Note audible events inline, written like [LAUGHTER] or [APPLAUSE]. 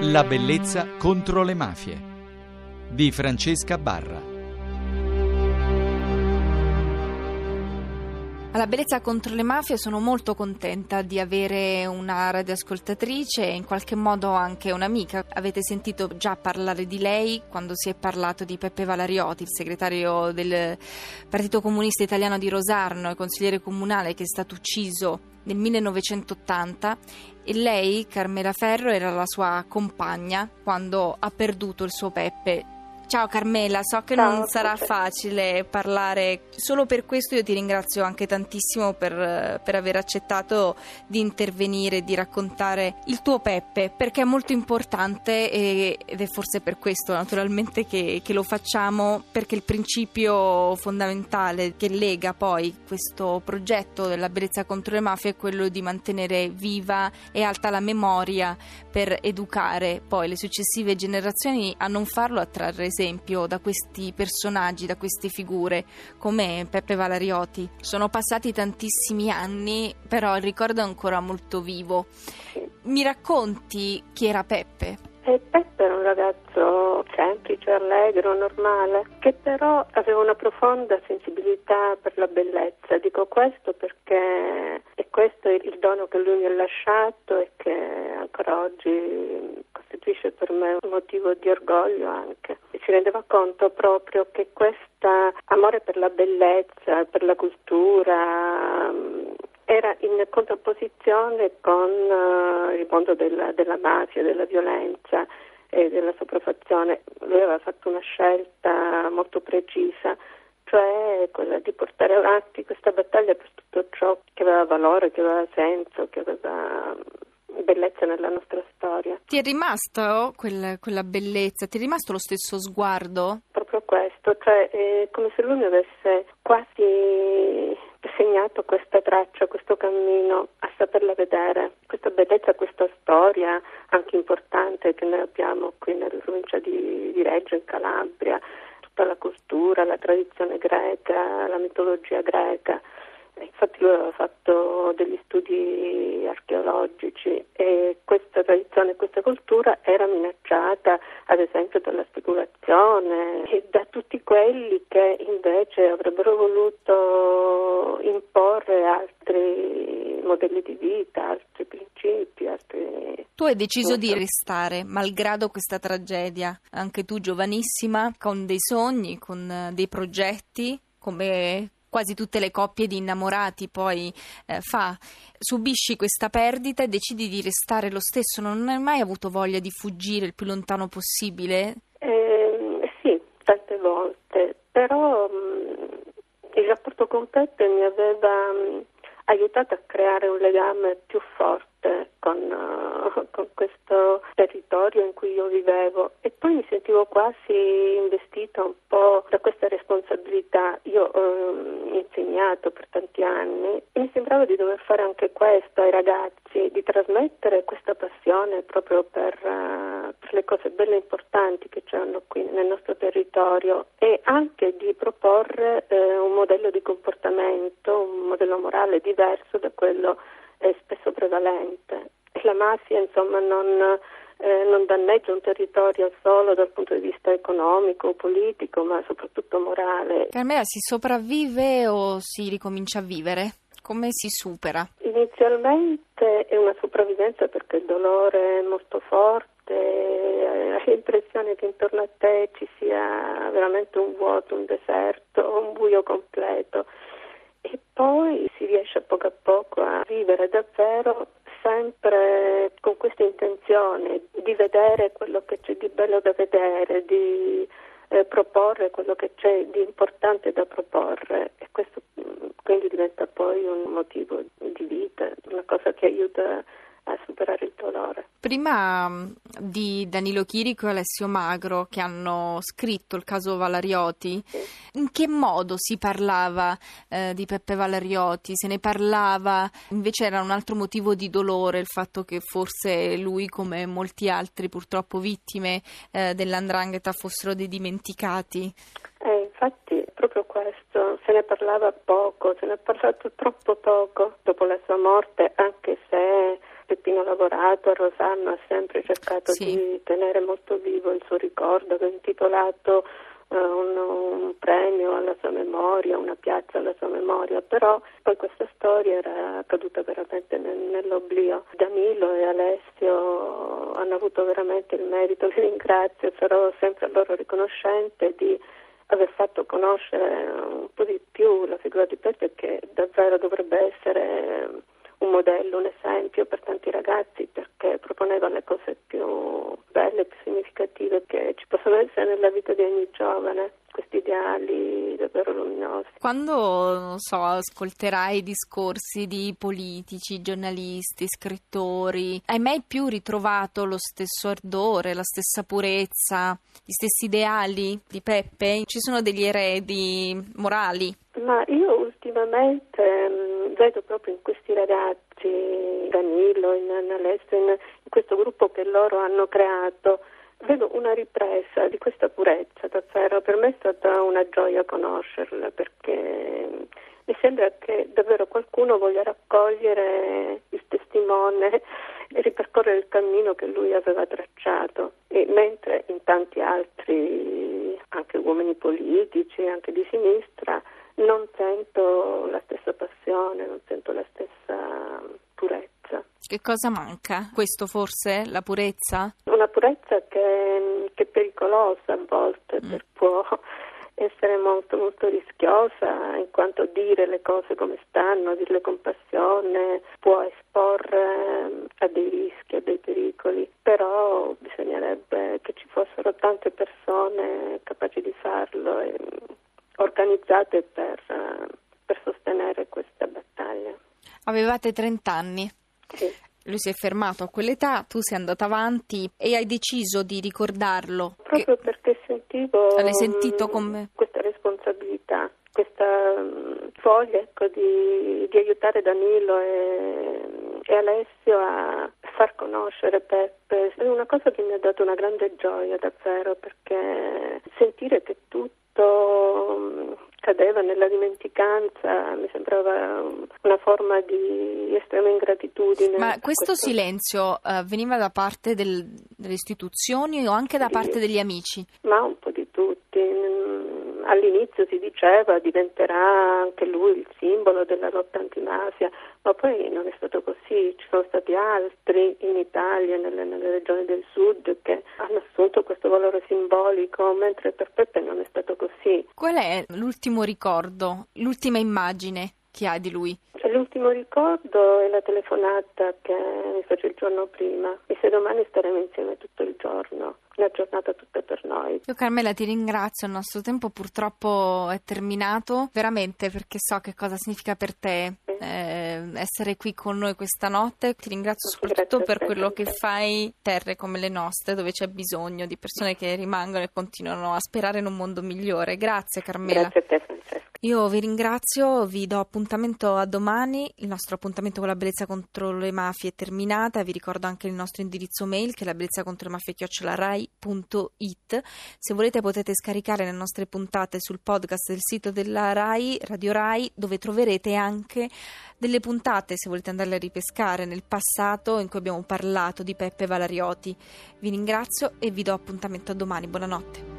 La bellezza contro le mafie di Francesca Barra. Alla Bellezza contro le mafie sono molto contenta di avere una radioascoltatrice e in qualche modo anche un'amica. Avete sentito già parlare di lei quando si è parlato di Peppe Valarioti, il segretario del Partito Comunista Italiano di Rosarno e consigliere comunale che è stato ucciso nel 1980 e lei, Carmela Ferro, era la sua compagna quando ha perduto il suo Peppe Ciao Carmela, so che Ciao, non sarà facile parlare, solo per questo io ti ringrazio anche tantissimo per, per aver accettato di intervenire, di raccontare il tuo Peppe, perché è molto importante e, ed è forse per questo naturalmente che, che lo facciamo, perché il principio fondamentale che lega poi questo progetto della bellezza contro le mafie è quello di mantenere viva e alta la memoria per educare poi le successive generazioni a non farlo attrarre esempio da questi personaggi, da queste figure come Peppe Valarioti. Sono passati tantissimi anni, però il ricordo è ancora molto vivo. Mi racconti chi era Peppe? Peppe era un ragazzo semplice, allegro, normale, che però aveva una profonda sensibilità per la bellezza. Dico questo perché è questo il dono che lui mi ha lasciato e che ancora oggi costituisce per me un motivo di orgoglio anche. Si rendeva conto proprio che questo amore per la bellezza, per la cultura, era in contrapposizione con uh, il mondo della, della, mafia, della violenza e della sopraffazione. Lui aveva fatto una scelta molto precisa, cioè quella di portare avanti questa battaglia per tutto ciò che aveva valore, che aveva senso, che aveva bellezza nella nostra storia. Ti è rimasto quel, quella bellezza? Ti è rimasto lo stesso sguardo? Proprio questo, cioè è come se lui mi avesse quasi segnato questa traccia, questo cammino, a saperla vedere, questa bellezza, questa storia anche importante che noi abbiamo qui nella provincia di, di Reggio, in Calabria, tutta la cultura, la tradizione greca, la mitologia greca. Infatti lui aveva fatto degli studi archeologici e questa tradizione, questa cultura era minacciata ad esempio dalla speculazione e da tutti quelli che invece avrebbero voluto imporre altri modelli di vita, altri principi, altri... Tu hai deciso di restare, malgrado questa tragedia, anche tu giovanissima, con dei sogni, con dei progetti, come quasi tutte le coppie di innamorati poi eh, fa. Subisci questa perdita e decidi di restare lo stesso. Non hai mai avuto voglia di fuggire il più lontano possibile? Eh, sì, tante volte, però mh, mm, il rapporto con Peppe mi aveva mh, mm, aiutato a creare un legame più forte con, uh, [LAUGHS] con, questo territorio in cui io vivevo e poi mi sentivo quasi investita un po' da questa responsabilità. Io um, insegnato per tanti anni e mi sembrava di dover fare anche questo ai ragazzi, di trasmettere questa passione proprio per, uh, per le cose belle e importanti che c'hanno qui nel nostro territorio e anche di proporre uh, un modello di comportamento, un modello morale diverso da quello eh, spesso prevalente la mafia insomma, non, eh, non danneggia un territorio solo dal punto di vista economico, politico, ma soprattutto morale. Carmela, si sopravvive o si ricomincia a vivere? Come si supera? Inizialmente è una sopravvivenza perché il dolore è molto forte, hai l'impressione che intorno a te ci sia veramente un vuoto, un deserto, un buio completo e poi si riesce a poco a poco a vivere davvero sempre con questa intenzione di vedere quello che c'è di bello da vedere, di eh, proporre quello che c'è di importante da proporre e questo mm, quindi diventa poi un motivo di vita, una cosa che aiuta a superare il dolore. Prima mm, di Danilo Chirico e Alessio Magro che hanno scritto il caso Valarioti, in che modo si parlava eh, di Peppe Valarioti? Se ne parlava? Invece era un altro motivo di dolore il fatto che forse lui, come molti altri purtroppo vittime eh, dell'andrangheta, fossero dei dimenticati. Eh, infatti proprio questo, se ne parlava poco, se ne è parlato troppo poco dopo la sua morte, anche se Peppino ha lavorato, a Rosanna ha sempre cercato Sì. di tenere molto vivo il suo ricordo, aveva intitolato eh, un, un premio alla sua memoria, una piazza alla sua memoria, però poi questa storia era caduta veramente nel- nell'oblio. Danilo e Alessio hanno avuto veramente il merito, li ringrazio, sarò sempre loro riconoscente di aver fatto conoscere un po' di più la figura di Peppe che davvero dovrebbe essere modello, un esempio per tanti ragazzi perché proponeva le cose più belle, più significative che ci possono essere nella vita di ogni giovane, questi ideali davvero luminosi. Quando, non so, ascolterai i discorsi di politici, giornalisti, scrittori, hai mai più ritrovato lo stesso ardore, la stessa purezza, gli stessi ideali di Peppe? Ci sono degli eredi morali? Ma io ultimamente mh, vedo proprio in questi ragazzi, Danilo, in, Alessio, in, in questo gruppo che loro hanno creato, vedo una ripresa di questa purezza davvero. Per me è stata una gioia conoscerla perché mh, mi sembra che davvero qualcuno voglia raccogliere il testimone e ripercorrere il cammino che lui aveva tracciato. E mentre in tanti altri, anche uomini politici, anche di sinistra, non sento la stessa passione, non sento la stessa. Che cosa manca? Questo forse? La purezza? Una purezza che, che è pericolosa a volte, Mm. per- può essere molto molto rischiosa in quanto dire le cose come stanno, dirle con passione può esporre eh, a dei rischi, a dei pericoli, però bisognerebbe che ci fossero tante persone capaci di farlo e organizzate per, per sostenere questa battaglia. Avevate 30 anni. Sì. Lui si è fermato a quell'età, tu sei andata avanti e hai deciso di ricordarlo. Proprio perché sentivo L'hai sentito mm, come- questa responsabilità, questa mm, voglia ecco, di, di aiutare Danilo e, e Alessio a far conoscere Peppe. È una cosa che mi ha dato una grande gioia davvero perché sentire che tutto mm, cadeva nella dimenticanza mi sembrava una forma di estrema ingratitudine. Ma per questo silenzio eh, veniva da parte del- delle istituzioni o anche da Sì. parte degli amici? Ma un po' di tutti. All'inizio si diceva diventerà anche lui il simbolo della lotta antimafia, ma poi non è stato così. Ci sono stati altri in Italia, nelle, nelle regioni del sud, che hanno assunto questo valore simbolico, mentre per Peppe non è stato così. Qual è l'ultimo ricordo, l'ultima immagine che hai di lui? L'ultimo ricordo è la telefonata che mi fece il giorno prima. E se domani staremo insieme tutto il giorno, la giornata tutta per noi. Io Carmela ti ringrazio, il nostro tempo purtroppo è terminato, veramente perché so che cosa significa per te eh, essere qui con noi questa notte. Ti ringrazio soprattutto per quello che fai terre come le nostre, dove c'è bisogno di persone che rimangono e continuano a sperare in un mondo migliore. Grazie Carmela. Grazie a te. Io vi ringrazio, vi do appuntamento a domani, il nostro appuntamento con la bellezza contro le mafie è terminata, vi ricordo anche il nostro indirizzo mail che è la bellezza contro le mafie chiocciolarai.it. Se volete potete scaricare le nostre puntate sul podcast del sito della Rai, Radio Rai, dove troverete anche delle puntate se volete andarle a ripescare nel passato in cui abbiamo parlato di Peppe Valarioti. Vi ringrazio e vi do appuntamento a domani, buonanotte.